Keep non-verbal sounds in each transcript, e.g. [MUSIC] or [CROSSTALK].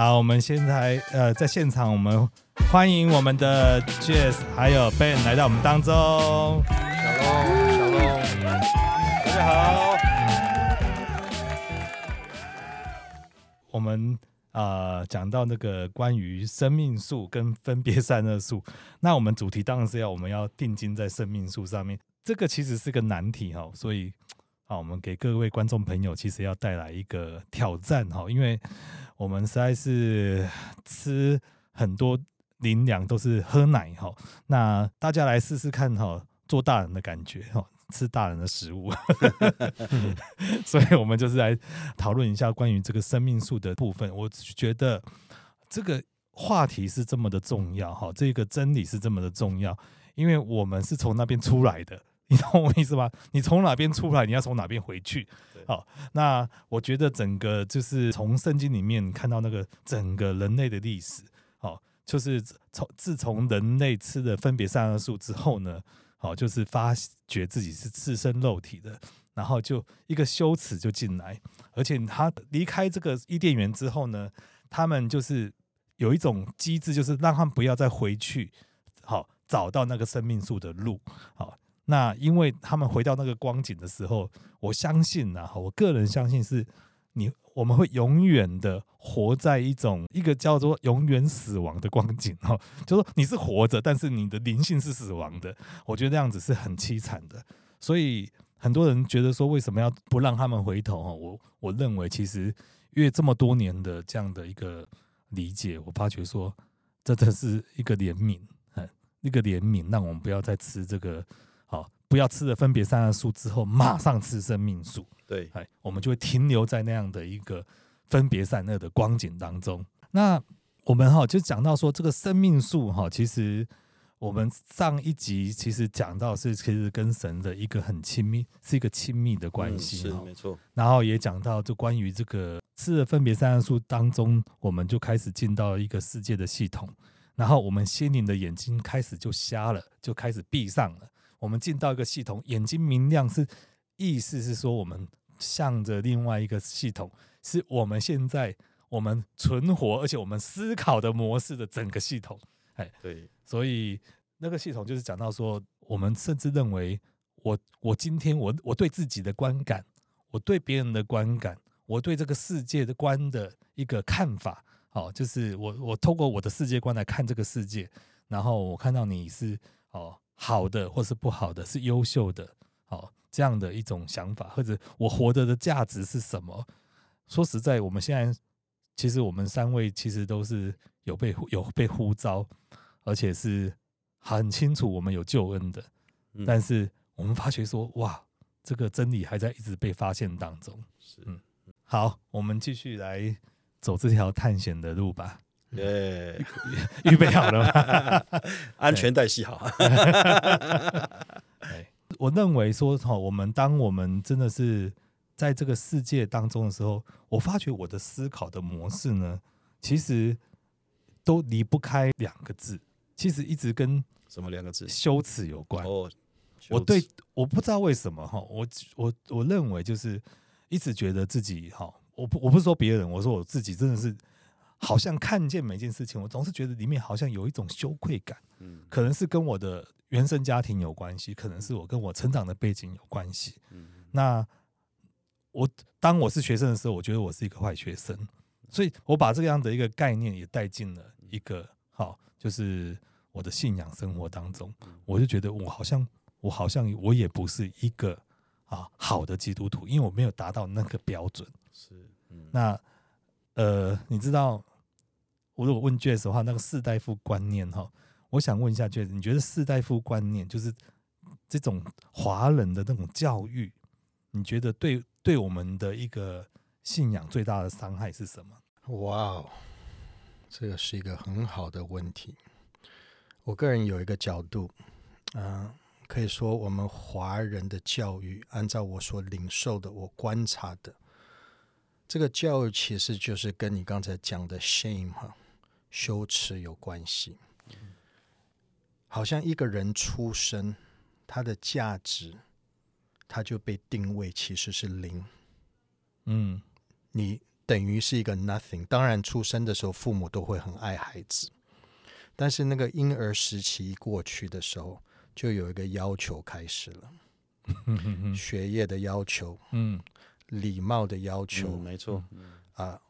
好，我们现在呃在现场，我们欢迎我们的 Jazz 还有 Ben 来到我们当中。小龙，小龙，大家好。我们呃讲到那个关于生命树跟分别善恶树，那我们主题当然是要我们要定睛在生命树上面，这个其实是个难题哈，所以。好，我们给各位观众朋友，其实要带来一个挑战哈，因为我们实在是吃很多灵粮都是喝奶哈，那大家来试试看哈，做大人的感觉哈，吃大人的食物，[LAUGHS] 所以我们就是来讨论一下关于这个生命树的部分。我觉得这个话题是这么的重要哈，这个真理是这么的重要，因为我们是从那边出来的。你懂我意思吗？你从哪边出来，你要从哪边回去。好，那我觉得整个就是从圣经里面看到那个整个人类的历史，好，就是从自从人类吃了分别善恶树之后呢，好，就是发觉自己是赤身肉体的，然后就一个羞耻就进来，而且他离开这个伊甸园之后呢，他们就是有一种机制，就是让他们不要再回去，好，找到那个生命树的路，好。那因为他们回到那个光景的时候，我相信呐，我个人相信是你，我们会永远的活在一种一个叫做永远死亡的光景哈，就说你是活着，但是你的灵性是死亡的，我觉得这样子是很凄惨的。所以很多人觉得说，为什么要不让他们回头？我我认为其实因为这么多年的这样的一个理解，我发觉说，这真是一个怜悯，一个怜悯，让我们不要再吃这个。好，不要吃了分别善恶树之后，马上吃生命树。对，哎，我们就会停留在那样的一个分别善恶的光景当中。那我们哈就讲到说，这个生命树哈，其实我们上一集其实讲到是其实跟神的一个很亲密，是一个亲密的关系。是没错。然后也讲到，就关于这个吃了分别善恶树当中，我们就开始进到一个世界的系统，然后我们心灵的眼睛开始就瞎了，就开始闭上了。我们进到一个系统，眼睛明亮是意思是说，我们向着另外一个系统，是我们现在我们存活而且我们思考的模式的整个系统。哎，对，所以那个系统就是讲到说，我们甚至认为我，我我今天我我对自己的观感，我对别人的观感，我对这个世界的观的一个看法，哦，就是我我透过我的世界观来看这个世界，然后我看到你是哦。好的，或是不好的，是优秀的，好，这样的一种想法，或者我活着的价值是什么？说实在，我们现在其实我们三位其实都是有被有被呼召，而且是很清楚我们有救恩的，但是我们发觉说，哇，这个真理还在一直被发现当中。是，嗯，好，我们继续来走这条探险的路吧。耶，预备好了吗？[LAUGHS] 安全带系好。我认为说哈，我们当我们真的是在这个世界当中的时候，我发觉我的思考的模式呢，其实都离不开两个字，其实一直跟什么两个字？羞耻有关。哦，我对，我不知道为什么哈，我我我认为就是一直觉得自己哈，我不我不是说别人，我说我自己真的是。好像看见每件事情，我总是觉得里面好像有一种羞愧感。嗯，可能是跟我的原生家庭有关系，可能是我跟我成长的背景有关系。嗯，那我当我是学生的时候，我觉得我是一个坏学生，所以我把这样的一个概念也带进了一个好，就是我的信仰生活当中。我就觉得我好像我好像我也不是一个啊好的基督徒，因为我没有达到那个标准。是，嗯，那呃，你知道？我如果问 Jess 的话，那个士大夫观念哈，我想问一下 Jess，你觉得士大夫观念就是这种华人的那种教育，你觉得对对我们的一个信仰最大的伤害是什么？哇哦，这个是一个很好的问题。我个人有一个角度，嗯、可以说我们华人的教育，按照我所领受的，我观察的，这个教育其实就是跟你刚才讲的 shame 哈。羞耻有关系，好像一个人出生，他的价值，他就被定位其实是零。嗯，你等于是一个 nothing。当然，出生的时候父母都会很爱孩子，但是那个婴儿时期过去的时候，就有一个要求开始了，[LAUGHS] 学业的要求，嗯，礼貌的要求，嗯、没错，啊、呃，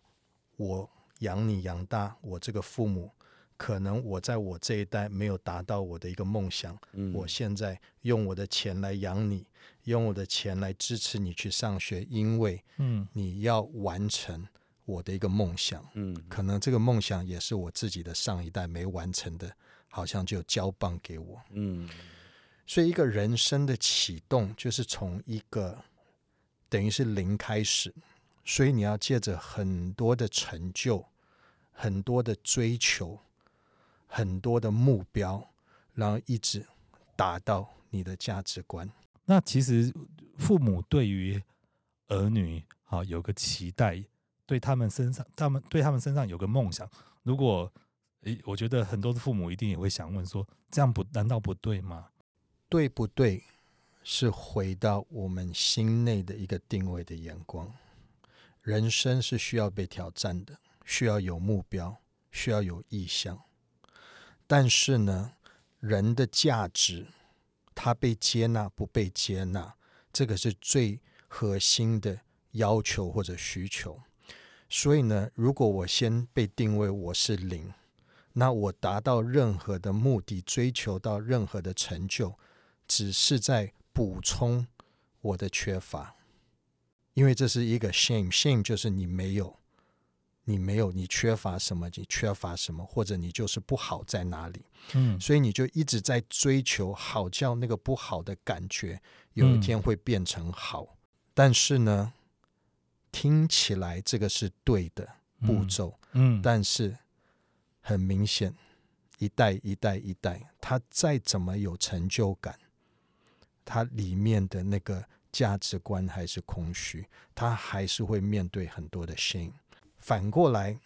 我养你养大，我这个父母。可能我在我这一代没有达到我的一个梦想，嗯，我现在用我的钱来养你，用我的钱来支持你去上学，因为，嗯，你要完成我的一个梦想，嗯，可能这个梦想也是我自己的上一代没完成的，好像就交棒给我，嗯，所以一个人生的启动就是从一个等于是零开始，所以你要借着很多的成就，很多的追求。很多的目标，然后一直达到你的价值观。那其实父母对于儿女啊有个期待，对他们身上，他们对他们身上有个梦想。如果诶，我觉得很多的父母一定也会想问说：这样不难道不对吗？对不对？是回到我们心内的一个定位的眼光。人生是需要被挑战的，需要有目标，需要有意向。但是呢，人的价值，他被接纳不被接纳，这个是最核心的要求或者需求。所以呢，如果我先被定位我是零，那我达到任何的目的，追求到任何的成就，只是在补充我的缺乏，因为这是一个 shame，shame 就是你没有。你没有，你缺乏什么？你缺乏什么？或者你就是不好在哪里？嗯，所以你就一直在追求好，叫那个不好的感觉有一天会变成好。嗯，但是呢，听起来这个是对的步骤，嗯，但是很明显，一代一代一代，他再怎么有成就感，他里面的那个价值观还是空虚，他还是会面对很多的 shame。反过来，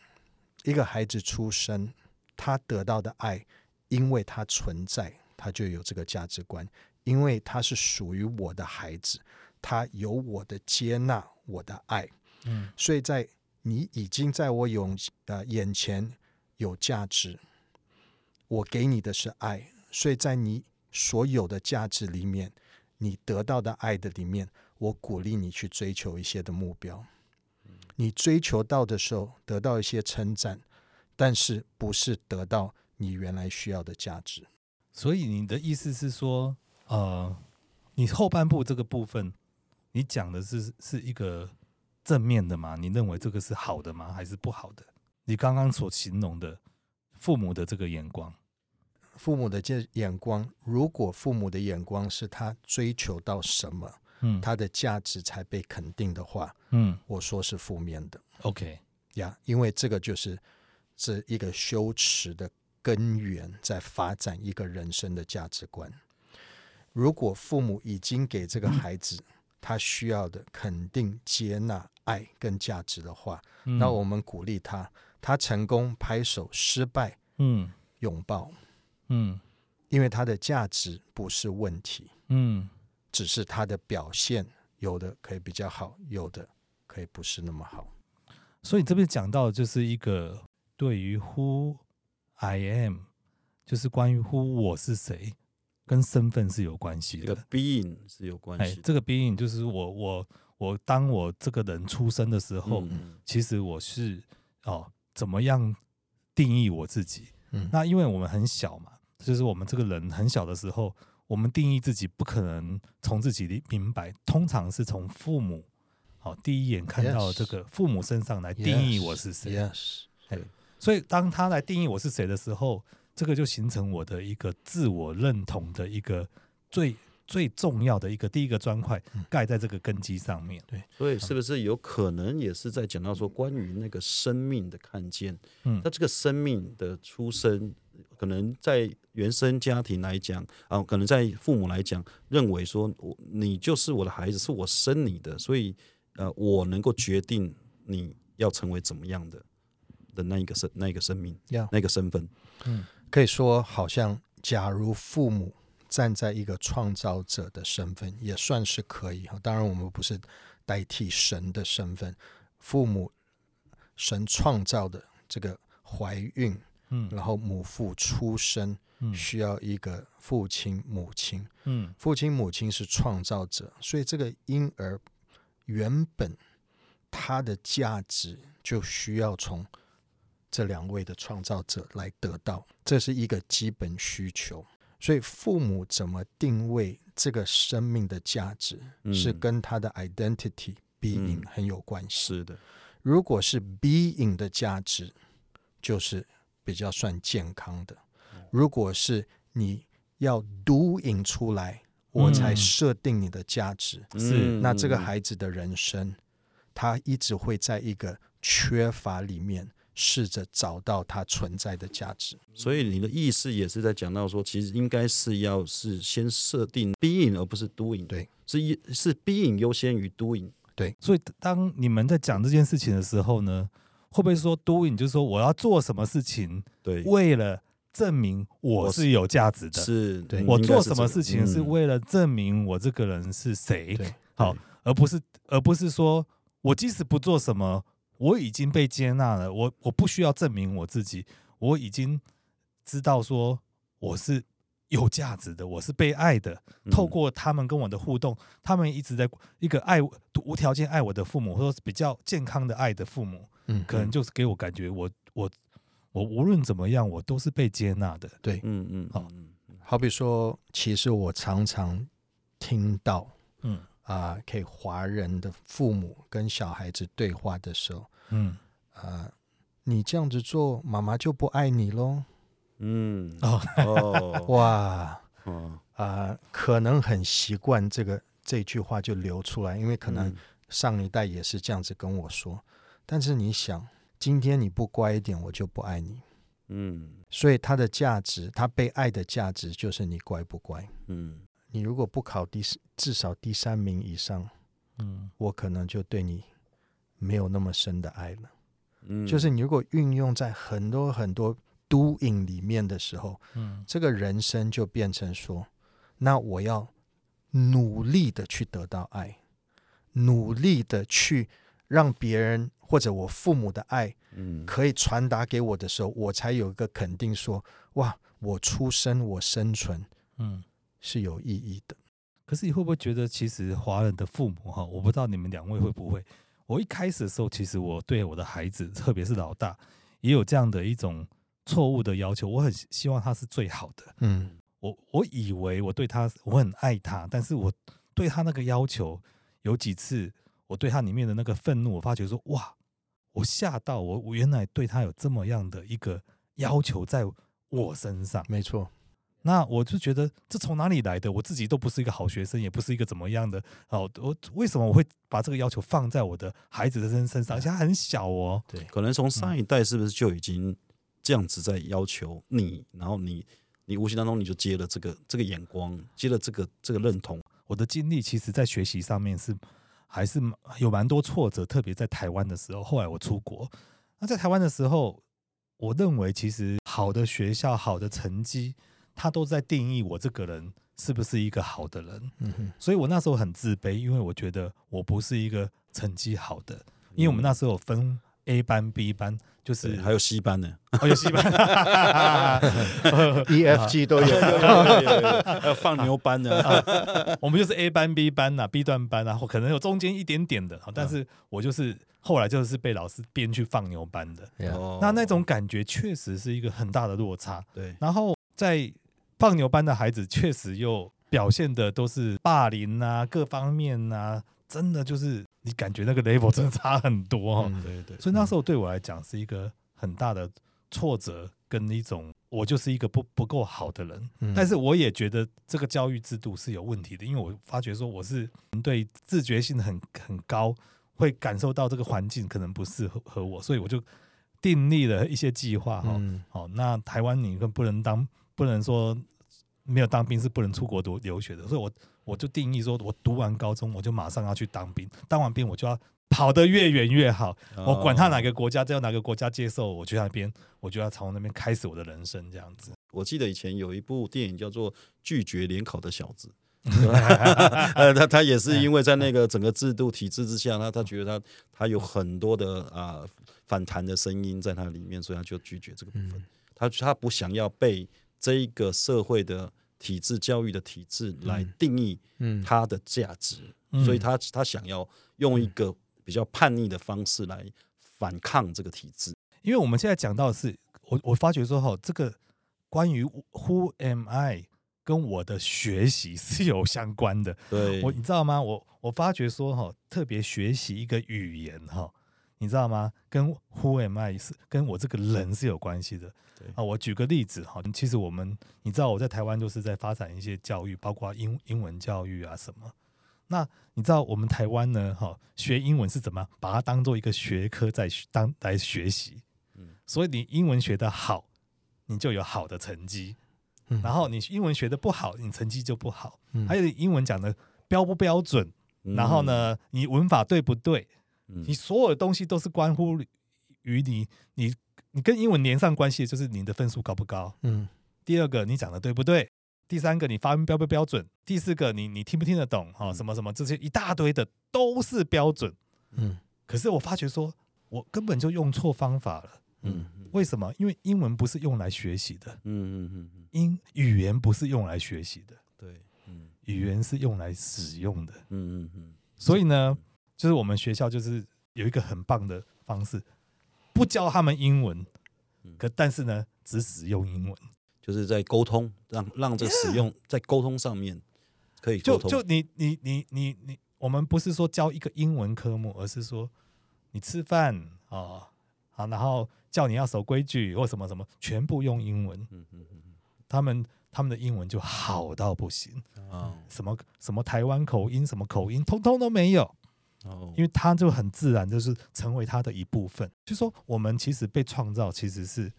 一个孩子出生，他得到的爱，因为他存在，他就有这个价值观。因为他是属于我的孩子，他有我的接纳，我的爱。嗯，所以在你已经在我有呃眼前有价值，我给你的是爱，所以在你所有的价值里面，你得到的爱的里面，我鼓励你去追求一些的目标。你追求到的时候，得到一些称赞，但是不是得到你原来需要的价值。所以你的意思是说，呃，你后半部这个部分，你讲的是是一个正面的吗？你认为这个是好的吗？还是不好的？你刚刚所形容的父母的这个眼光，父母的这眼光，如果父母的眼光是他追求到什么？嗯，他的价值才被肯定的话，嗯，我说是负面的。OK，呀，因为这个就是这一个羞耻的根源，在发展一个人生的价值观。如果父母已经给这个孩子他需要的肯定、接纳、爱跟价值的话，嗯，那我们鼓励他，他成功拍手，失败，嗯，拥抱，嗯，因为他的价值不是问题，嗯。只是他的表现，有的可以比较好，有的可以不是那么好。所以这边讲到的就是一个对于 Who I am，就是关于 Who 我是谁，跟身份是有关系的。这个 Being 是有关系。哎，这个 Being 就是我我我当我这个人出生的时候，嗯、其实我是哦怎么样定义我自己？嗯，那因为我们很小嘛，就是我们这个人很小的时候。我们定义自己不可能从自己的明白，通常是从父母好第一眼看到这个父母身上来定义我是谁。Yes. Yes. 所以当他来定义我是谁的时候，这个就形成我的一个自我认同的一个最最重要的一个第一个砖块，盖在这个根基上面。对，所以是不是有可能也是在讲到说关于那个生命的看见？嗯，那这个生命的出生。可能在原生家庭来讲啊，可能在父母来讲，认为说我你就是我的孩子，是我生你的，所以呃，我能够决定你要成为怎么样的的那一个生那一个生命，Yeah. 那个身份。嗯，可以说好像，假如父母站在一个创造者的身份，也算是可以哈。当然，我们不是代替神的身份，父母神创造的这个怀孕，嗯，然后母父出生，嗯，需要一个父亲母亲，嗯，父亲母亲是创造者，所以这个婴儿原本他的价值就需要从这两位的创造者来得到，这是一个基本需求。所以父母怎么定位这个生命的价值，是跟他的 identity being 很有关系。是的，如果是 being 的价值，就是比较算健康的；如果是你要 doing 出来，我才设定你的价值，是。那这个孩子的人生，他一直会在一个缺乏里面。试着找到它存在的价值，所以你的意思也是在讲到说，其实应该是要是先设定 being 而不是 doing，对，是一是 being 优先于 doing，对。所以当你们在讲这件事情的时候呢，会不会说 doing 就是说我要做什么事情，对，为了证明我是有价值的，是，对，我做什么事情是为了证明我这个人是谁，对，好，而不是而不是说我即使不做什么。我已经被接纳了，我我不需要证明我自己，我已经知道说我是有价值的，我是被爱的。透过他们跟我的互动，他们一直在一个爱无条件爱我的父母，或者说比较健康的爱的父母，嗯，可能就是给我感觉我，我我我无论怎么样，我都是被接纳的。对，嗯嗯，好，好比说，其实我常常听到，嗯。啊，可以华人的父母跟小孩子对话的时候，嗯，啊，你这样子做，妈妈就不爱你喽。嗯，哦，哦，[LAUGHS] 哇，哦，啊，可能很习惯这个这句话就流出来，因为可能上一代也是这样子跟我说。但是你想，今天你不乖一点，我就不爱你。嗯，所以它的价值，它被爱的价值就是你乖不乖。嗯。你如果不考第至少第三名以上，嗯，我可能就对你没有那么深的爱了。嗯，就是你如果运用在很多很多 doing 里面的时候，嗯，这个人生就变成说，那我要努力的去得到爱，努力的去让别人或者我父母的爱，嗯，可以传达给我的时候，我才有一个肯定说，哇，我出生，我生存，嗯。是有意义的，可是你会不会觉得，其实华人的父母哈，我不知道你们两位会不会。我一开始的时候，其实我对我的孩子，特别是老大，也有这样的一种错误的要求。我很希望他是最好的，嗯，我我以为我对他，我很爱他，但是我对他那个要求，有几次我对他里面的那个愤怒，我发觉说，哇，我吓到我，我原来对他有这么样的一个要求在我身上，没错。那我就觉得这从哪里来的？我自己都不是一个好学生，也不是一个怎么样的。哦，我为什么我会把这个要求放在我的孩子的身身上？而且他很小哦。对，可能从上一代是不是就已经这样子在要求你，然后你你无形当中你就接了这个这个眼光，接了这个这个认同。我的经历其实，在学习上面是还是有蛮多挫折，特别在台湾的时候。后来我出国，那在台湾的时候，我认为其实好的学校、好的成绩。它都在定义我这个人是不是一个好的人，嗯哼，所以我那时候很自卑，因为我觉得我不是一个成绩好的，因为我们那时候有分 A 班、B 班，就是还有 C 班呢，哦，有 C 班，[LAUGHS] E F G [LAUGHS] 都有，还有放牛班的，[LAUGHS] 我们就是 A 班、B 班呐，B 段班啊，或可能有中间一点点的，但是我就是后来就是被老师编去放牛班的，那那种感觉确实是一个很大的落差，对，然后在。放牛班的孩子确实又表现的都是霸凌啊，各方面啊，真的就是你感觉那个 level 真的差很多哈。对对，所以那时候对我来讲是一个很大的挫折，跟一种我就是一个不不够好的人。但是我也觉得这个教育制度是有问题的，因为我发觉说我是对自觉性很很高，会感受到这个环境可能不适合和我，所以我就订立了一些计划哈。好，那台湾你更不能当，不能说。没有当兵是不能出国读留学的，所以我我就定义说，我读完高中我就马上要去当兵，当完兵我就要跑得越远越好，我管他哪个国家，只要哪个国家接受我去那边，我就要从那边开始我的人生这样子。我记得以前有一部电影叫做《拒绝联考的小子》[LAUGHS] [LAUGHS] 呃，他他也是因为在那个整个制度体制之下，他他觉得他他有很多的啊、呃、反弹的声音在他里面，所以他就拒绝这个部分。嗯、他他不想要被这一个社会的体制、教育的体制来定义他的价值，嗯、所以他他想要用一个比较叛逆的方式来反抗这个体制。因为我们现在讲到的是，我我发觉说哈，这个关于 Who am I？跟我的学习是有相关的，对，我你知道吗？我我发觉说哈，特别学习一个语言哈，你知道吗？跟 Who am I 是跟我这个人是有关系的。对啊，我举个例子哈，其实我们你知道我在台湾就是在发展一些教育，包括英英文教育啊什么。那你知道我们台湾呢哈，学英文是怎么把它当做一个学科在当来学习？嗯，所以你英文学得好，你就有好的成绩。然后你英文学的不好，你成绩就不好。嗯、还有英文讲的标不标准，嗯、然后呢，你文法对不对？嗯、你所有的东西都是关乎于你，你你跟英文连上关系就是你的分数高不高？嗯。第二个，你讲的对不对？第三个，你发音标不标准？第四个，你你听不听得懂？哈，什么什么这些一大堆的都是标准。嗯。可是我发觉说，我根本就用错方法了。嗯。为什么？因为英文不是用来学习的。嗯嗯嗯嗯。英语言不是用来学习的。对。嗯。语言是用来使用的。嗯嗯嗯。所以呢，就是我们学校就是有一个很棒的方式，不教他们英文，可但是呢，只使用英文，就是在沟通，让让这使用在沟通上面可以。就就你你你你你，我们不是说教一个英文科目，而是说你吃饭啊。哦好，然后叫你要守规矩或什么什么，全部用英文。嗯嗯嗯，他们他们的英文就好到不行。嗯，什么什么台湾口音，什么口音，通通都没有。哦，因为他就很自然，就是成为他的一部分。就说我们其实被创造，其实是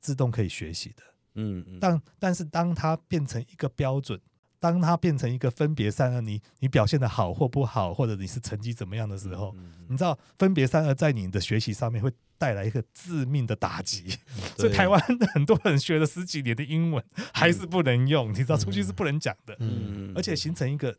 自动可以学习的。嗯嗯，但但是当它变成一个标准。当它变成一个分别善恶，你你表现的好或不好，或者你是成绩怎么样的时候，嗯嗯、你知道分别善恶在你的学习上面会带来一个致命的打击。嗯、[LAUGHS] 所以台湾很多人学了十几年的英文还是不能用，嗯、你知道出去是不能讲的，嗯、而且形成一个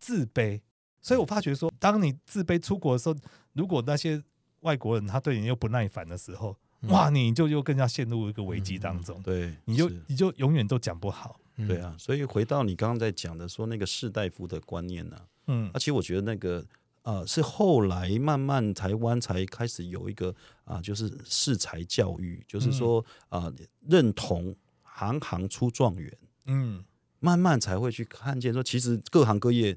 自卑。所以我发觉说，当你自卑出国的时候，如果那些外国人他对你又不耐烦的时候，嗯、哇，你就又更加陷入一个危机当中。嗯、对，你就你就永远都讲不好。对啊，所以回到你刚刚在讲的说那个士大夫的观念呢、啊，嗯，而且、啊、我觉得那个呃是后来慢慢台湾才开始有一个啊、呃，就是士才教育，就是说啊、呃、认同行行出状元，嗯，慢慢才会去看见说，其实各行各业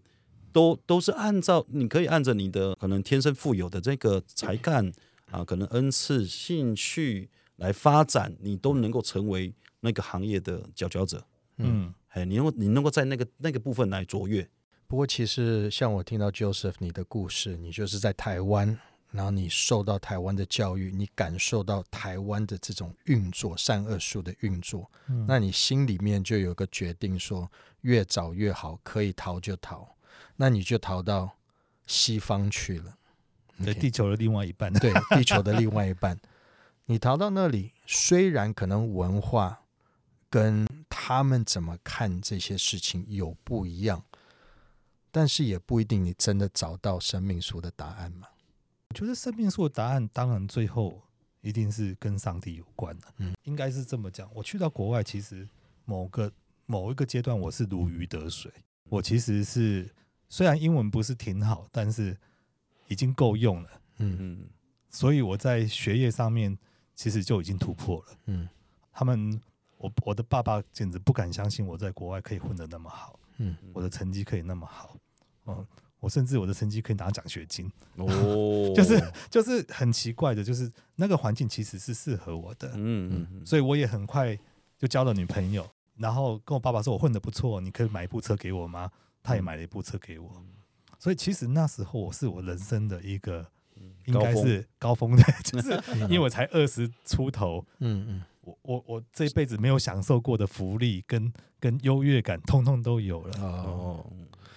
都都是按照你可以按照你的可能天生富有的这个才干啊、呃，可能恩赐兴趣来发展，你都能够成为那个行业的佼佼者。嗯，哎，你能够你能够在那个那个部分来卓越。不过，其实像我听到 Joseph 你的故事，你就是在台湾，然后你受到台湾的教育，你感受到台湾的这种运作，善恶术的运作，嗯、那你心里面就有个决定说，说越早越好，可以逃就逃，那你就逃到西方去了，对，地球的另外一半，对，地球的另外一半，[LAUGHS] 你逃到那里，虽然可能文化跟他们怎么看这些事情有不一样，但是也不一定你真的找到生命树的答案嘛。我觉得生命树的答案当然最后一定是跟上帝有关的，嗯，应该是这么讲。我去到国外，其实某个某一个阶段我是如鱼得水。我其实是虽然英文不是挺好，但是已经够用了，嗯。嗯，所以我在学业上面其实就已经突破了，嗯，他们。我我的爸爸简直不敢相信我在国外可以混得那么好，嗯，我的成绩可以那么好，嗯，我甚至我的成绩可以拿奖学金，哦，[LAUGHS] 就是就是很奇怪的，就是那个环境其实是适合我的，嗯嗯，所以我也很快就交了女朋友，然后跟我爸爸说我混得不错，你可以买一部车给我吗？他也买了一部车给我，所以其实那时候我是我人生的一个应该是高峰的，[LAUGHS] 就是因为我才二十出头，嗯嗯。我我我这辈子没有享受过的福利跟跟优越感，通通都有了哦。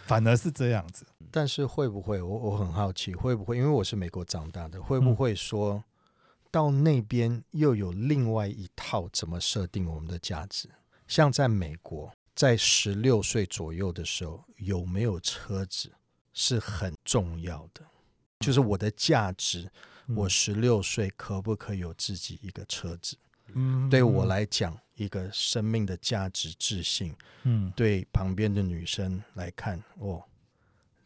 反而是这样子，但是会不会？我我很好奇，会不会？因为我是美国长大的，会不会说到那边又有另外一套怎么设定我们的价值？像在美国，在十六岁左右的时候，有没有车子是很重要的，就是我的价值。嗯、我十六岁可不可以有自己一个车子？嗯，对我来讲，一个生命的价值、自信。嗯，对旁边的女生来看，哦，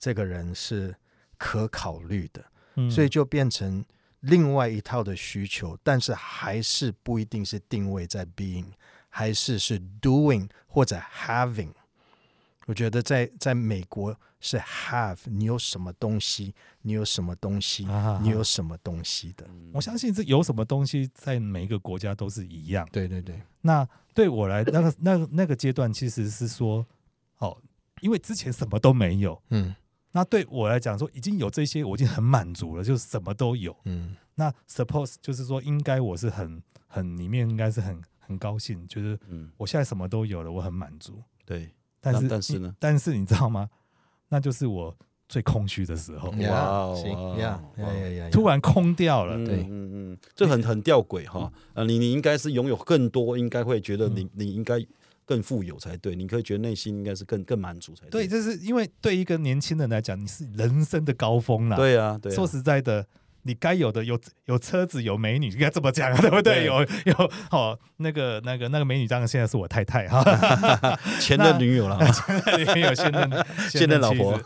这个人是可考虑的。嗯，所以就变成另外一套的需求，但是还是不一定是定位在 being，还是是 doing 或者 having。我觉得在在美国是 have，你有什么东西，你有什么东西，啊、你有什么东西的。我相信这有什么东西在每一个国家都是一样。对对对。那对我来，那个那个那个阶段其实是说，哦，因为之前什么都没有，嗯，那对我来讲说已经有这些，我已经很满足了，就是什么都有，嗯。那 suppose 就是说，应该我是很很里面应该是很很高兴，就是我现在什么都有了，我很满足。对。但是但是呢？但是你知道吗？那就是我最空虚的时候。哇哦！行呀呀呀呀！突然空掉了。对，嗯嗯，这很很吊诡哈。啊，你你应该是拥有更多，应该会觉得你你应该更富有才对。你可以觉得内心应该是更更满足才对。对，就是因为对一个年轻人来讲，你是人生的高峰啦。对啊，对。说实在的。你该有的有有车子有美女，应该这么讲啊，对不对？对。有有哦，那个那个那个美女，当然现在是我太太哈，[LAUGHS] 前任女友了，[LAUGHS] 前任女友现任 [LAUGHS] 现任老婆。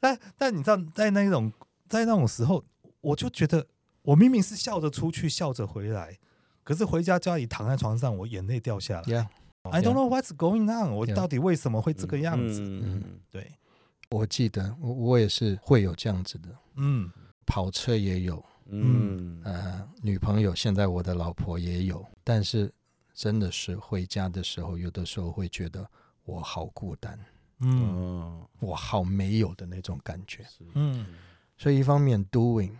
但但你知道，在那种在那种时候，我就觉得我明明是笑着出去，笑着回来，可是回家家里躺在床上，我眼泪掉下来。Yeah, I don't know what's going on，我到底为什么会这个样子？嗯，嗯。对，我记得我我也是会有这样子的，嗯。跑车也有，嗯。呃，女朋友现在我的老婆也有，但是真的是回家的时候，有的时候会觉得我好孤单，嗯，我好没有的那种感觉，嗯，所以一方面 doing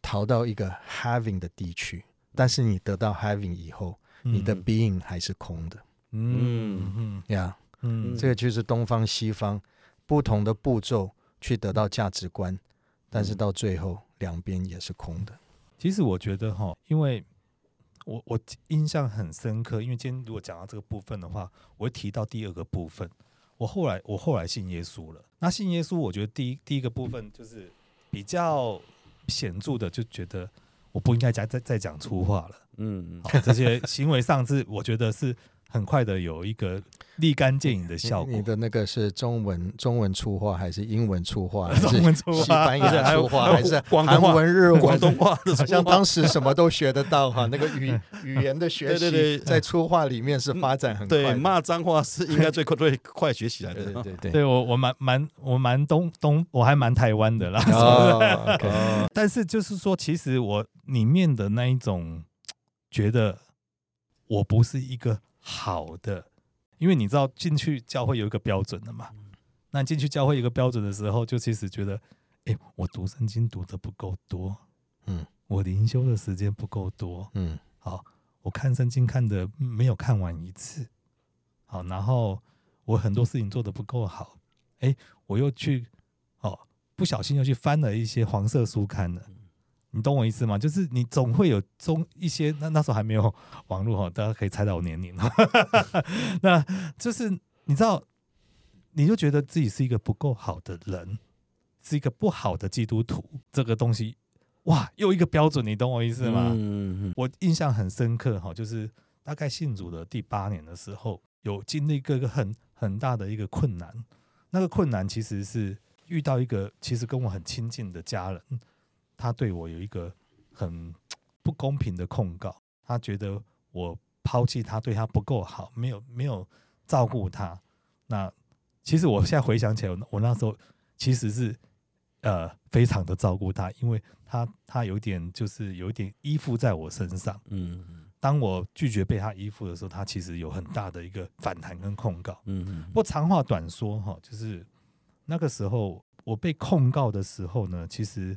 逃到一个 having 的地区，但是你得到 having 以后，你的 being 还是空的，嗯。嗯呀，嗯，这个就是东方西方不同的步骤去得到价值观，但是到最后。两边也是空的。其实我觉得哈，因为我我印象很深刻，因为今天如果讲到这个部分的话，我会提到第二个部分。我后来我后来信耶稣了。那信耶稣，我觉得第一第一个部分就是比较显著的，就觉得我不应该再再再讲粗话了。嗯嗯，这些行为上是我觉得是。很快的有一个立竿见影的效果。你的那个是中文中文粗话还是英文粗话？[LAUGHS] 中文粗话，西班牙粗话还是韩文、日文、广东话？好像当时什么都学得到哈。[LAUGHS] 那个语语言的学习，在粗话里面是发展很快。对，骂脏话是应该最快最快学起来的。对对对，对 [LAUGHS] 我我蛮蛮我蛮东东，我还蛮台湾的啦。但是就是说，其实我里面的那一种觉得我不是一个。好的，因为你知道进去教会有一个标准的嘛。那进去教会一个标准的时候，就其实觉得，哎，我读圣经读的不够多，嗯，我灵修的时间不够多，嗯，好，我看圣经看的没有看完一次，好，然后我很多事情做的不够好，哎，我又去，哦，不小心又去翻了一些黄色书刊了。你懂我意思吗？就是你总会有中一些，那那时候还没有网络哈，大家可以猜到我年龄。[LAUGHS] 那就是你知道，你就觉得自己是一个不够好的人，是一个不好的基督徒。这个东西，哇，又一个标准，你懂我意思吗？嗯嗯。我印象很深刻哈，就是大概信主的第八年的时候，有经历一个很很大的一个困难。那个困难其实是遇到一个其实跟我很亲近的家人。他对我有一个很不公平的控告，他觉得我抛弃他，对他不够好，没有没有照顾他。那其实我现在回想起来，我那时候其实是呃非常的照顾他，因为他他有点就是有一点依附在我身上。嗯，当我拒绝被他依附的时候，他其实有很大的一个反弹跟控告。嗯，不过长话短说哈，就是那个时候我被控告的时候呢，其实。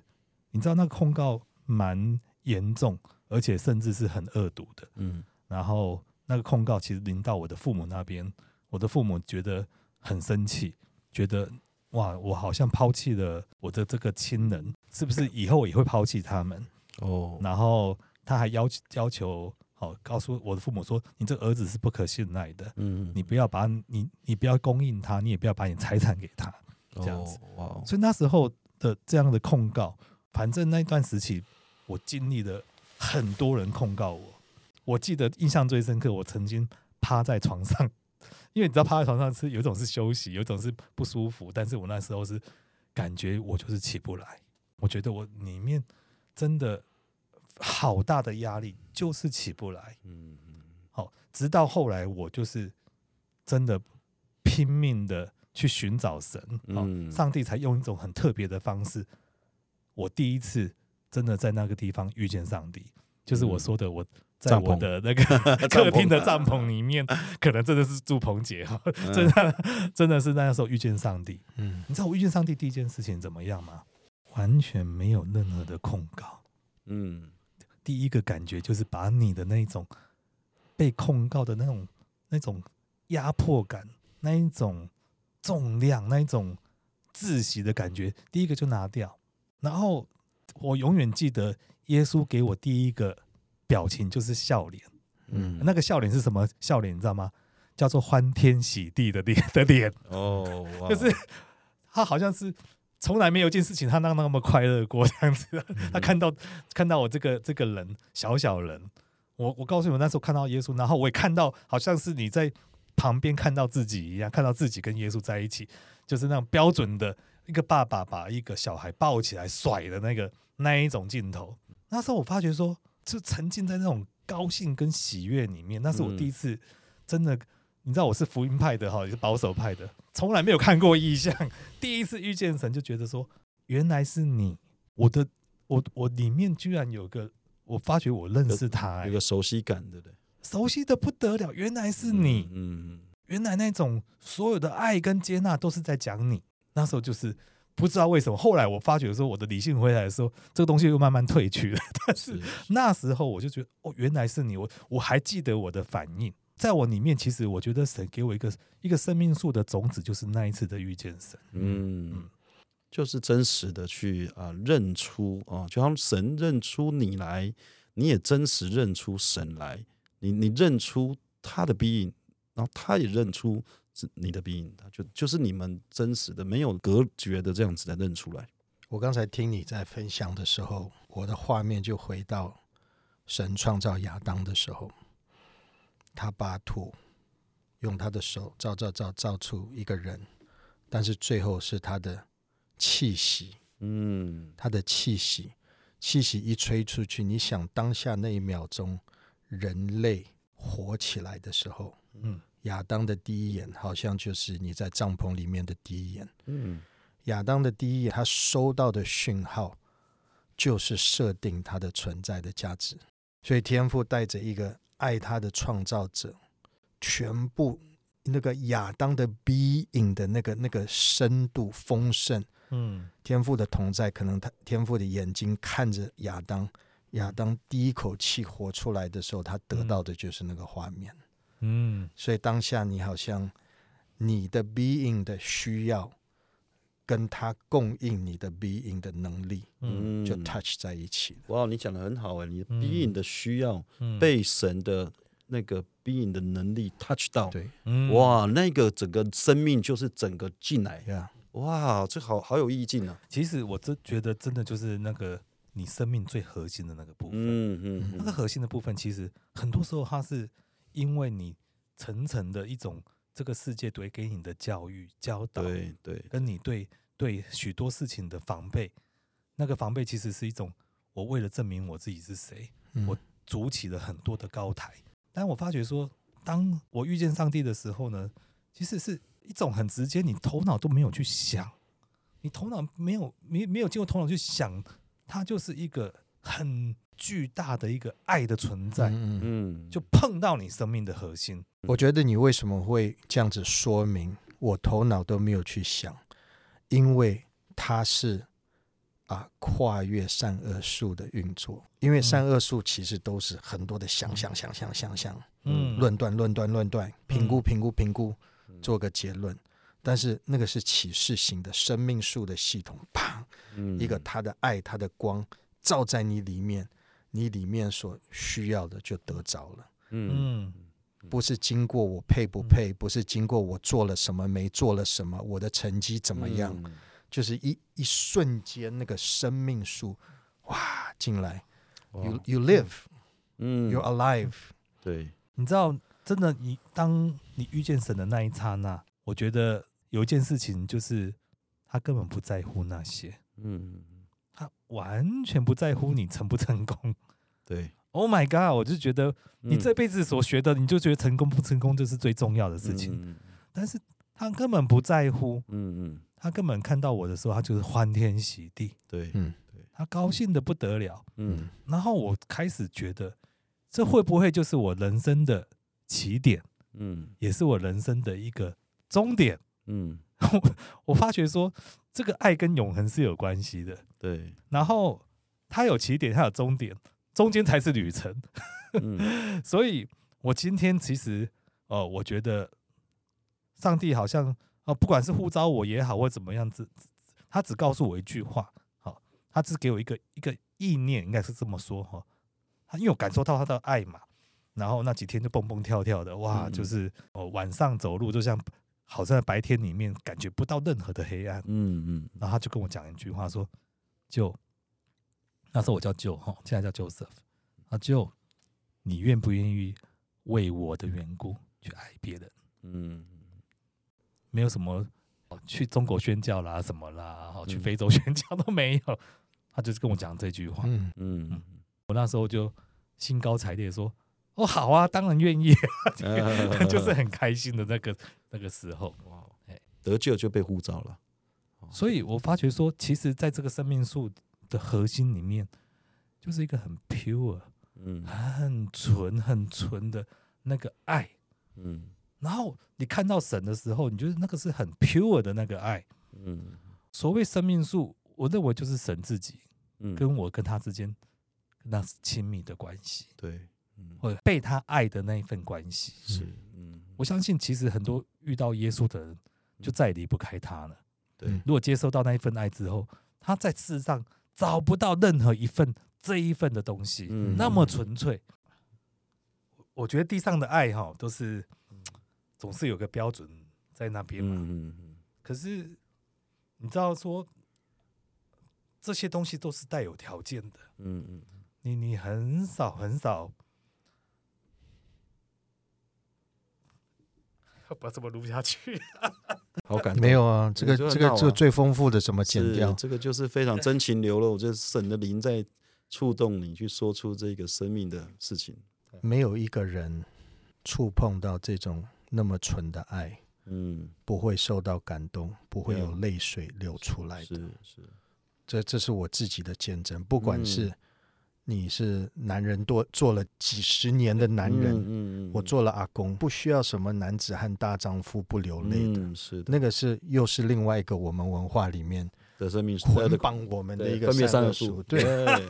你知道那个控告蛮严重，而且甚至是很恶毒的。嗯，然后那个控告其实临到我的父母那边，我的父母觉得很生气，觉得哇，我好像抛弃了我的这个亲人，是不是以后也会抛弃他们？哦，然后他还要求要求好，告诉我的父母说，你这个儿子是不可信赖的，嗯，你不要把你你不要供应他，你也不要把你财产给他，这样子。哦、哇，所以那时候的这样的控告，反正那段时期我经历了很多人控告我。我记得印象最深刻，我曾经趴在床上，[LAUGHS] 因为你知道趴在床上是有一种是休息，有一种是不舒服，但是我那时候是感觉我就是起不来，我觉得我里面真的好大的压力，就是起不来。嗯嗯，好，直到后来我就是真的拼命的去寻找神，嗯，上帝才用一种很特别的方式，我第一次真的在那个地方遇见上帝，就是我说的我。在我的那个 [LAUGHS] 客厅的帐篷里面，可能真的是住棚节哈，真的真的是那个时候遇见上帝。嗯，你知道我遇见上帝第一件事情怎么样吗？完全没有任何的控告。嗯，第一个感觉就是把你的那种被控告的那种那种压迫感，那一种重量，那一种窒息的感觉，第一个就拿掉。然后我永远记得耶稣给我第一个。表情就是笑脸，嗯，那个笑脸是什么笑脸？你知道吗？叫做欢天喜地的脸 [LAUGHS] 的脸哦，就是他好像是从来没有一件事情他那那么快乐过这样子。他看到看到我这个这个人小小人，我我告诉你们那时候看到耶稣，然后我也看到好像是你在旁边看到自己一样，看到自己跟耶稣在一起，就是那种标准的一个爸爸把一个小孩抱起来甩的那个那一种镜头。那时候我发觉说。就沉浸在那种高兴跟喜悦里面，那是我第一次真的，你知道我是福音派的哈，也是保守派的，从来没有看过异象，第一次遇见神就觉得说，原来是你，我的我我里面居然有个，我发觉我认识他，欸，有个熟悉感，对不对？熟悉的不得了，原来是你，嗯，原来那种所有的爱跟接纳都是在讲你，那时候就是。不知道为什么，后来我发觉说，我的理性回来的时候，这个东西又慢慢退去了。[LAUGHS] 但是那时候我就觉得，哦，原来是你。我我还记得我的反应，在我里面，其实我觉得神给我一个一个生命树的种子，就是那一次的遇见神。嗯，就是真实的去啊认出啊，就像神认出你来，你也真实认出神来。你你认出他的 being，然后他也认出。是你的 being，就就是你们真实的，没有隔绝的这样子的认出来。我刚才听你在分享的时候，我的画面就回到神创造亚当的时候，他把土用他的手造造造造出一个人，但是最后是他的气息，嗯，他的气息，气息一吹出去，你想当下那一秒钟，人类活起来的时候，嗯。亚当的第一眼，好像就是你在帐篷里面的第一眼。嗯，亚当的第一眼，他收到的讯号，就是设定他的存在的价值。所以天父带着一个爱他的创造者，全部那个亚当的 being 的那个那个深度丰盛。嗯，天父的同在，可能他天父的眼睛看着亚当，亚当第一口气活出来的时候，他得到的就是那个画面。嗯，所以当下你好像你的 being 的需要跟他供应你的 being 的能力，嗯，就 touch 在一起。哇，你讲的很好哎，你 being 的需要被神的那个 being 的能力 touch 到，对，哇，那个整个生命就是整个进来。呀，哇，这好好有意境啊。其实我真觉得真的就是那个你生命最核心的那个部分，嗯嗯，那个核心的部分其实很多时候它是。因为你层层的一种这个世界对给你的教育教导，对对，跟你对对许多事情的防备，那个防备其实是一种我为了证明我自己是谁，嗯、我筑起了很多的高台。但我发觉说，当我遇见上帝的时候呢，其实是一种很直接，你头脑都没有去想，你头脑没有没没有经过头脑去想，它就是一个很。巨大的一个爱的存在，嗯，就碰到你生命的核心。我觉得你为什么会这样子说明？我头脑都没有去想，因为它是啊跨越善恶树的运作。因为善恶树其实都是很多的想想、想想、想想，嗯，论断、论断、论断，评估、评估、评估，做个结论。但是那个是启示型的生命树的系统，啪，一个他的爱、他的光照在你里面。你里面所需要的就得着了。嗯，嗯。不是经过我配不配，不是经过我做了什么没做了什么，我的成绩怎么样，嗯。就是一一瞬间那个生命树哇进来，you you live，嗯。You're alive。对，你知道，真的，你当你遇见神的那一刹那，我觉得有一件事情就是，他根本不在乎那些，嗯，他完全不在乎你成不成功。对，Oh my god！我就觉得你这辈子所学的，你就觉得成功不成功就是最重要的事情，嗯但是他根本不在乎，嗯嗯，他根本看到我的时候，他就是欢天喜地，对，嗯。他高兴的不得了。嗯。然后我开始觉得，这会不会就是我人生的起点，嗯。也是我人生的一个终点？嗯，[LAUGHS] 我发觉说，这个爱跟永恒是有关系的。对，然后它有起点，它有终点，中间才是旅程。嗯 [LAUGHS] 所以，我今天其实，呃，我觉得上帝好像，呃，不管是呼召我也好，或怎么样子，他只告诉我一句话，好，他只给我一个一个意念，应该是这么说哈。他因为我感受到他的爱嘛，然后那几天就蹦蹦跳跳的，哇，就是哦，晚上走路就像好像在白天里面感觉不到任何的黑暗。嗯嗯然后他就跟我讲一句话说：“就那时候我叫舅哈，现在叫 Joseph 啊，舅你愿不愿意为我的缘故去爱别人？嗯。没有什么哦去中国宣教啦，什么啦，哦去嗯。非洲宣教都没有。他就是跟我讲这句话，嗯。嗯我那时候就兴高采烈说：‘哦，好啊，当然愿意。’嗯，就是很开心的那个那个时候。哇得救就被呼召了，所以我发觉说，其实在这个生命树的核心里面，就是一个很 pure。嗯很纯很纯的那个爱，嗯然后你看到神的时候，你觉得那个是很 pure 的那个爱。嗯所谓生命树，我认为就是神自己嗯，跟我跟他之间那是亲密的关系，对，嗯或者被他爱的那一份关系。是，嗯我相信，其实很多遇到耶稣的人，就再也离不开他了。对，如果接受到那一份爱之后，他在世上找不到任何一份这一份的东西，嗯那么纯粹。我觉得地上的爱哈，都是总是有个标准在那边嘛。嗯嗯可是你知道说，这些东西都是带有条件的。嗯嗯你你很少很少，不知道怎么录下去。[LAUGHS] 好感动没有啊，这个这个这个最丰富的怎么剪掉？这个就是非常真情流露，就是神的灵在触动你去说出这个生命的事情。没有一个人触碰到这种那么纯的爱，嗯，不会受到感动，不会有泪水流出来的。是是，这这是我自己的见证。不管是嗯你是男人多做了几十年的男人，嗯我做了阿公，不需要什么男子汉大丈夫不流泪的。嗯是的，那个是又是另外一个我们文化里面的生命捆绑我们的一个分别善恶善恶树。对，对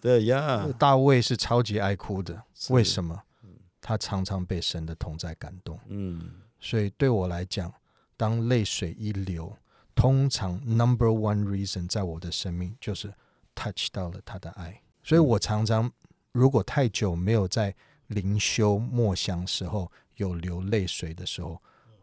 对呀，[LAUGHS] 大卫是超级爱哭的，为什么嗯？他常常被神的同在感动。嗯所以对我来讲，当泪水一流，通常 number one reason 在我的生命就是 touch 到了他的爱。所以我常常如果太久没有在灵修默想时候有流泪水的时候，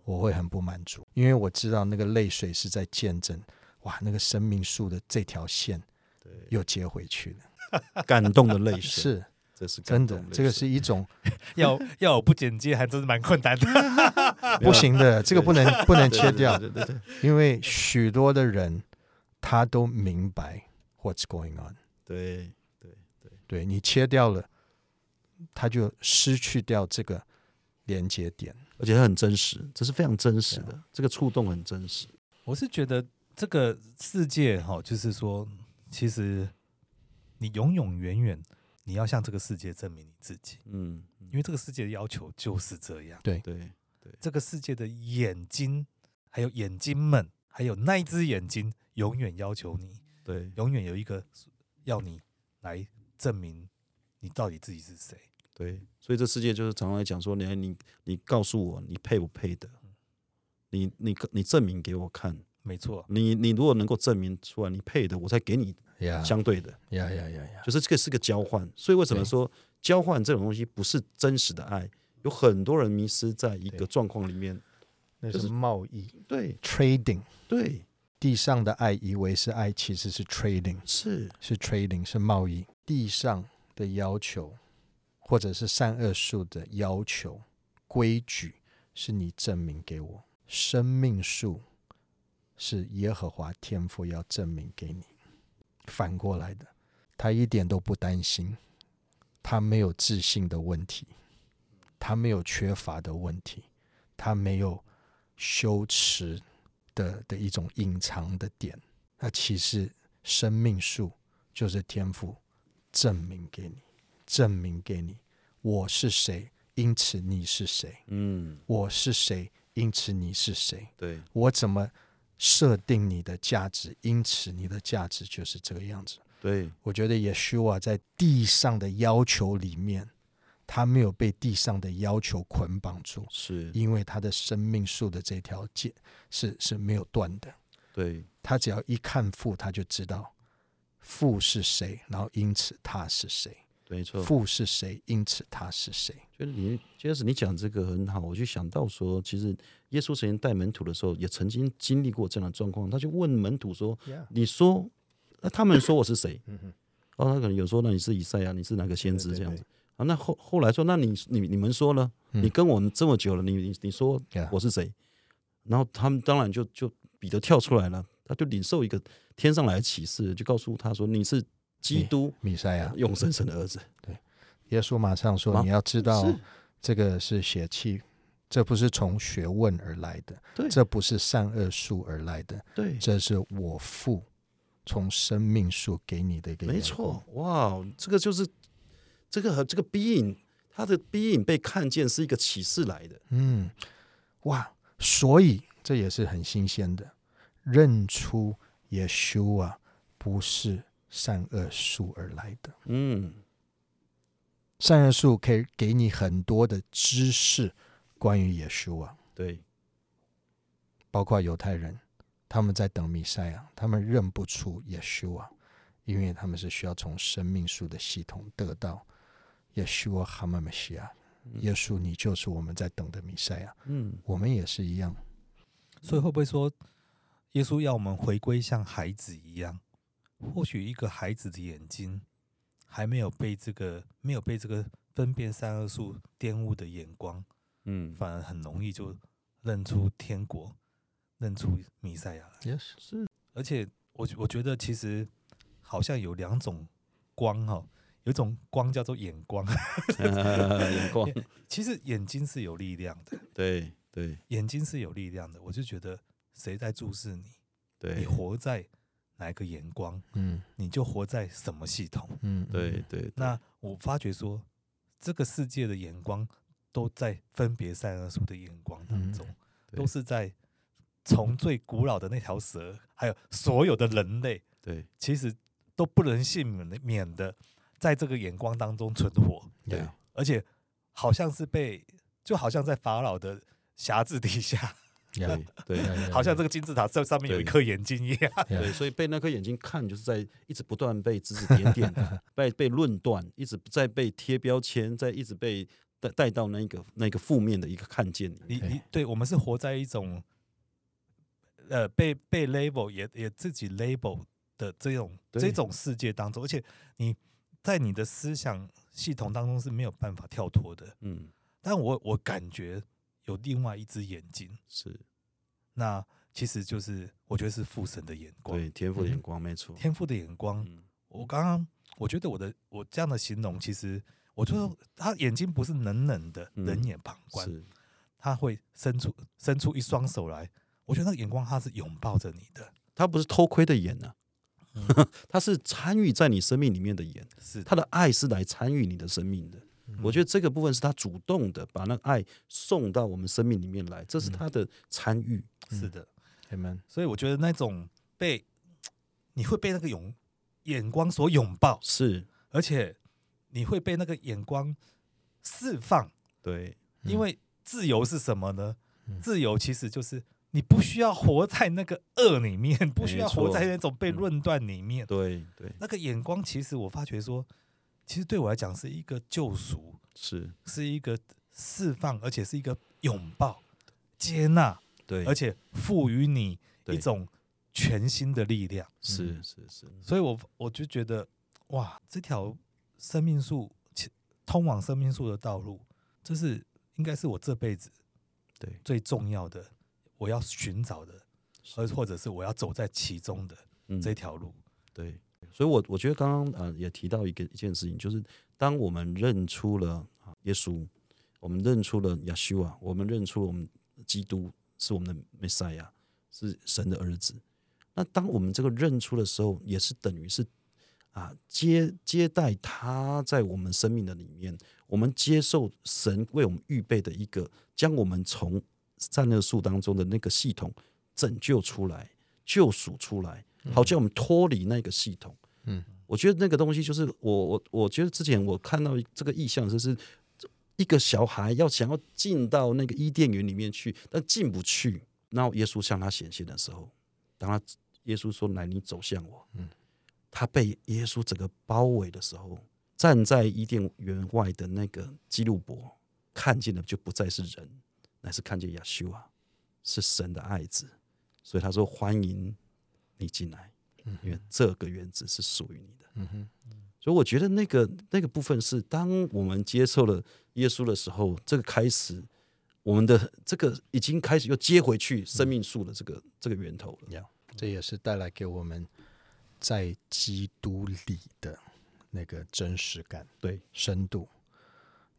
我会很不满足，因为我知道那个泪水是在见证，哇，那个生命树的这条线对，又接回去了，[LAUGHS] 感动的泪水，是。这是真感动，泪的这个是一种 [LAUGHS] 要要我不剪接，还真是蛮困难的。[LAUGHS] 不行的，这个不能不能切掉，对对对对，因为许多的人他都明白 what's going on。对对你切掉了，它就失去掉这个连接点。而且它很真实，这是非常真实对的，这个触动很真实。我是觉得这个世界哈，就是说，其实你永永远远你要向这个世界证明你自己，嗯，因为这个世界的要求就是这样对。对这个世界的眼睛，还有眼睛们，还有那一只眼睛，永远要求你，对永远有一个要你来证明你到底自己是谁。对，所以这世界就是常常来讲说，你你你告诉我你配不配的，你你你证明给我看，没错。你你如果能够证明出来你配的，我才给你相对的。呀呀呀呀！就是这个是个交换。所以为什么说交换这种东西不是真实的爱？有很多人迷失在一个状况里面，那是贸易。对，trading。对，地上的爱以为是爱，其实是 trading，是是 trading，是贸易。地上的要求，或者是善恶树的要求规矩，是你证明给我。生命树是耶和华天父要证明给你。反过来的，他一点都不担心，他没有自信的问题。他没有缺乏的问题，他没有羞耻的的一种隐藏的点。那其实生命树就是天赋证明给你，证明给你我是谁，因此你是谁。嗯，我是谁，因此你是谁。对，我怎么设定你的价值，因此你的价值就是这个样子。对，我觉得也许我，在地上的要求里面。他没有被地上的要求捆绑住，是因为他的生命树的这条线是是没有断的。对，他只要一看父，他就知道父是谁，然后因此他是谁。没错，父是谁，因此他是谁。就是你，就是你讲这个很好，我就想到说，其实耶稣曾经带门徒的时候，也曾经经历过这样的状况。他就问门徒说：“ Yeah. 你说，那他们说我是谁？”嗯哼，哦，他可能有说：“那你是以赛亚，你是哪个先知？”这样子。啊，那后后来说，那你你你们说呢？你跟我们这么久了，你你你说我是谁？然后他们当然就就彼得跳出来了，他就领受一个天上来的启示，就告诉他说：“你是基督，米赛亚，永生神的儿子。”对，耶稣马上说：“你要知道，这个是邪气，这不是从学问而来的，对，这不是善恶树而来的，对，这是我父从生命树给你的一个。没错，哇，这个就是。”这个和这个 being，他的 being 被看见是一个启示来的。嗯，哇，所以这也是很新鲜的，认出耶稣啊，不是善恶树而来的。嗯，善恶树可以给你很多的知识关于耶稣啊，对，包括犹太人，他们在等弥赛亚，他们认不出耶稣啊，因为他们是需要从生命树的系统得到。耶稣哈马梅西亚，耶稣，你就是我们在等的弥赛亚。嗯，我们也是一样。所以会不会说，耶稣要我们回归像孩子一样？或许一个孩子的眼睛还没有被这个没有被这个分辨善恶树玷污的眼光，嗯，反而很容易就认出天国，认出弥赛亚来。Yes，是。而且我我觉得其实好像有两种光哈。有一种光叫做眼光，[LAUGHS] 眼光。[LAUGHS] 其实眼睛是有力量的，对对，眼睛是有力量的。我就觉得谁在注视你，对，你活在哪一个眼光，嗯，你就活在什么系统，嗯，对对。那我发觉说，这个世界的眼光都在分别善恶树的眼光当中，都是在从最古老的那条蛇，还有所有的人类，对，其实都不能幸免的。在这个眼光当中存活，对，而且好像是被，就好像在法老的辖制底下，对对，[LAUGHS] 好像这个金字塔上上面有一颗眼睛一样，对，所以被那颗眼睛看，就是在一直不断被指指点点，[LAUGHS] 被被论断，一直在被贴标签，在一直被带带到那个那个负面的一个看见。你你对我们是活在一种，呃，被被 label 也也自己 label 的这种这种世界当中，而且你。在你的思想系统当中是没有办法跳脱的，嗯，但我我感觉有另外一只眼睛，是，那其实就是我觉得是父神的眼光，对，天赋的眼光，没错，天赋的眼光。我刚刚我觉得我的我这样的形容，其实我觉得他眼睛不是冷冷的，冷眼旁观，是，他会伸出伸出一双手来，我觉得那个眼光他是拥抱着你的，他不是偷窥的眼呢。[LAUGHS] 他是参与在你生命里面的眼，是他的爱是来参与你的生命的。我觉得这个部分是他主动的把那个爱送到我们生命里面来，这是他的参与。是的，Amen。所以我觉得那种被你会被那个拥眼光所拥抱，是，而且你会被那个眼光释放。对，因为自由是什么呢？自由其实就是你不需要活在那个恶里面，不需要活在那种被论断里面。对对，那个眼光，其实我发觉说，其实对我来讲是一个救赎，是，是一个释放，而且是一个拥抱、接纳，对，而且赋予你一种全新的力量。是是是，所以我我就觉得，哇，这条生命树，通往生命树的道路，这是应该是我这辈子对。最重要的，我要寻找的，而或者是我要走在其中的嗯。这条路。对，所以我我觉得刚刚呃也提到一个一件事情，就是当我们认出了耶稣，我们认出了亚修啊，我们认出了我们基督是我们的 Messiah，是神的儿子。那当我们这个认出的时候，也是等于是啊接接待他在我们生命的里面，我们接受神为我们预备的一个，将我们从善恶树当中的那个系统拯救出来、救赎出来，好叫我们脱离那个系统。嗯，我觉得那个东西就是我我我觉得之前我看到这个意象，就是一个小孩要想要进到那个伊甸园里面去，但进不去。然后耶稣向他显现的时候，当他耶稣说：“来，你走向我。”嗯，他被耶稣整个包围的时候，站在伊甸园外的那个基路伯看见的就不再是人，乃是看见亚修啊，是神的爱子。所以他说：“欢迎你进来，因为这个原子是属于你的。”嗯哼，所以我觉得那个那个部分是，当我们接受了耶稣的时候，这个开始，我们的这个已经开始又接回去生命树的这个、这个源头了。呀，这也是带来给我们在基督里的那个真实感、对，深度。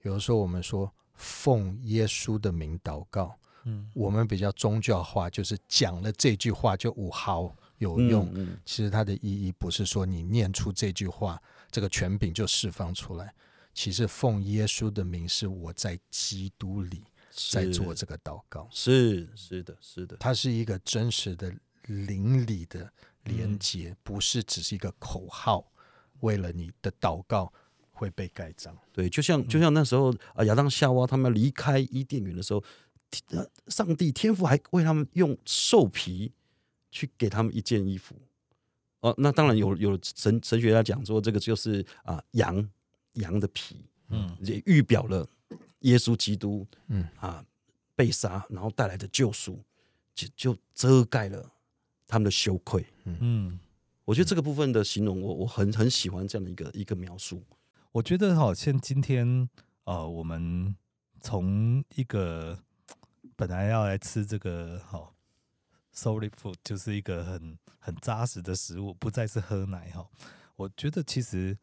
有的时候我们说奉耶稣的名祷告，嗯，我们比较宗教化，就是讲了这句话就五毫有用。嗯，其实它的意义不是说你念出这句话，这个权柄就释放出来。其实奉耶稣的名，是我在基督里在做这个祷告。是是的，是的，它是一个真实的灵里的连接，不是只是一个口号。为了你的祷告会被盖章。对，就像就像那时候啊，亚当夏娃他们离开伊甸园的时候，天上帝天父还为他们用兽皮去给他们一件衣服。哦，那当然有有神神学家讲说，这个就是啊羊羊的皮，嗯，也预表了耶稣基督，嗯啊被杀然后带来的救赎，就就遮盖了他们的羞愧。嗯，我觉得这个部分的形容我，我我很很喜欢这样的一个一个描述。我觉得好像今天呃，我们从一个本来要来吃这个好 solid food，就是一个很很扎实的食物，不再是喝奶哈。我觉得其实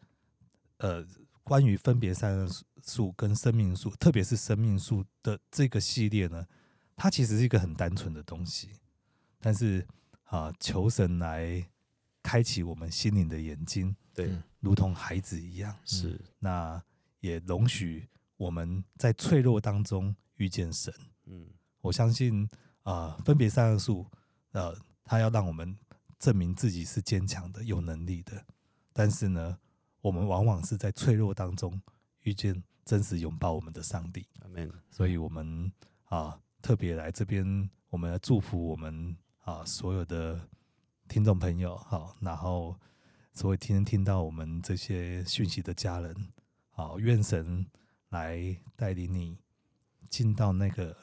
呃，关于分别善恶树跟生命素，特别是生命素的这个系列呢，它其实是一个很单纯的东西，但是啊，求神来开启我们心灵的眼睛。对，嗯如同孩子一样，是那也容许我们在脆弱当中遇见神。嗯，我相信啊、呃，分别三恶树，呃，他要让我们证明自己是坚强的、有能力的。但是呢，我们往往是在脆弱当中遇见真实拥抱我们的上帝。所以我们啊，特别来这边，我们来祝福我们啊所有的听众朋友，好，然后。所以今天听到我们这些讯息的家人，好，愿神来带领你进到那个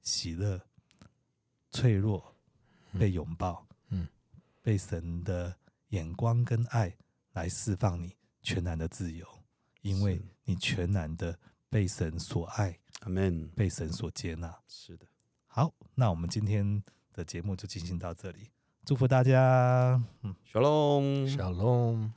喜乐、脆弱、被拥抱，嗯，被神的眼光跟爱来释放你全然的自由，因为你全然的被神所爱，阿门，被神所接纳。是的，好，那我们今天的节目就进行到这里。祝福大家，嗯，小龙，小龙。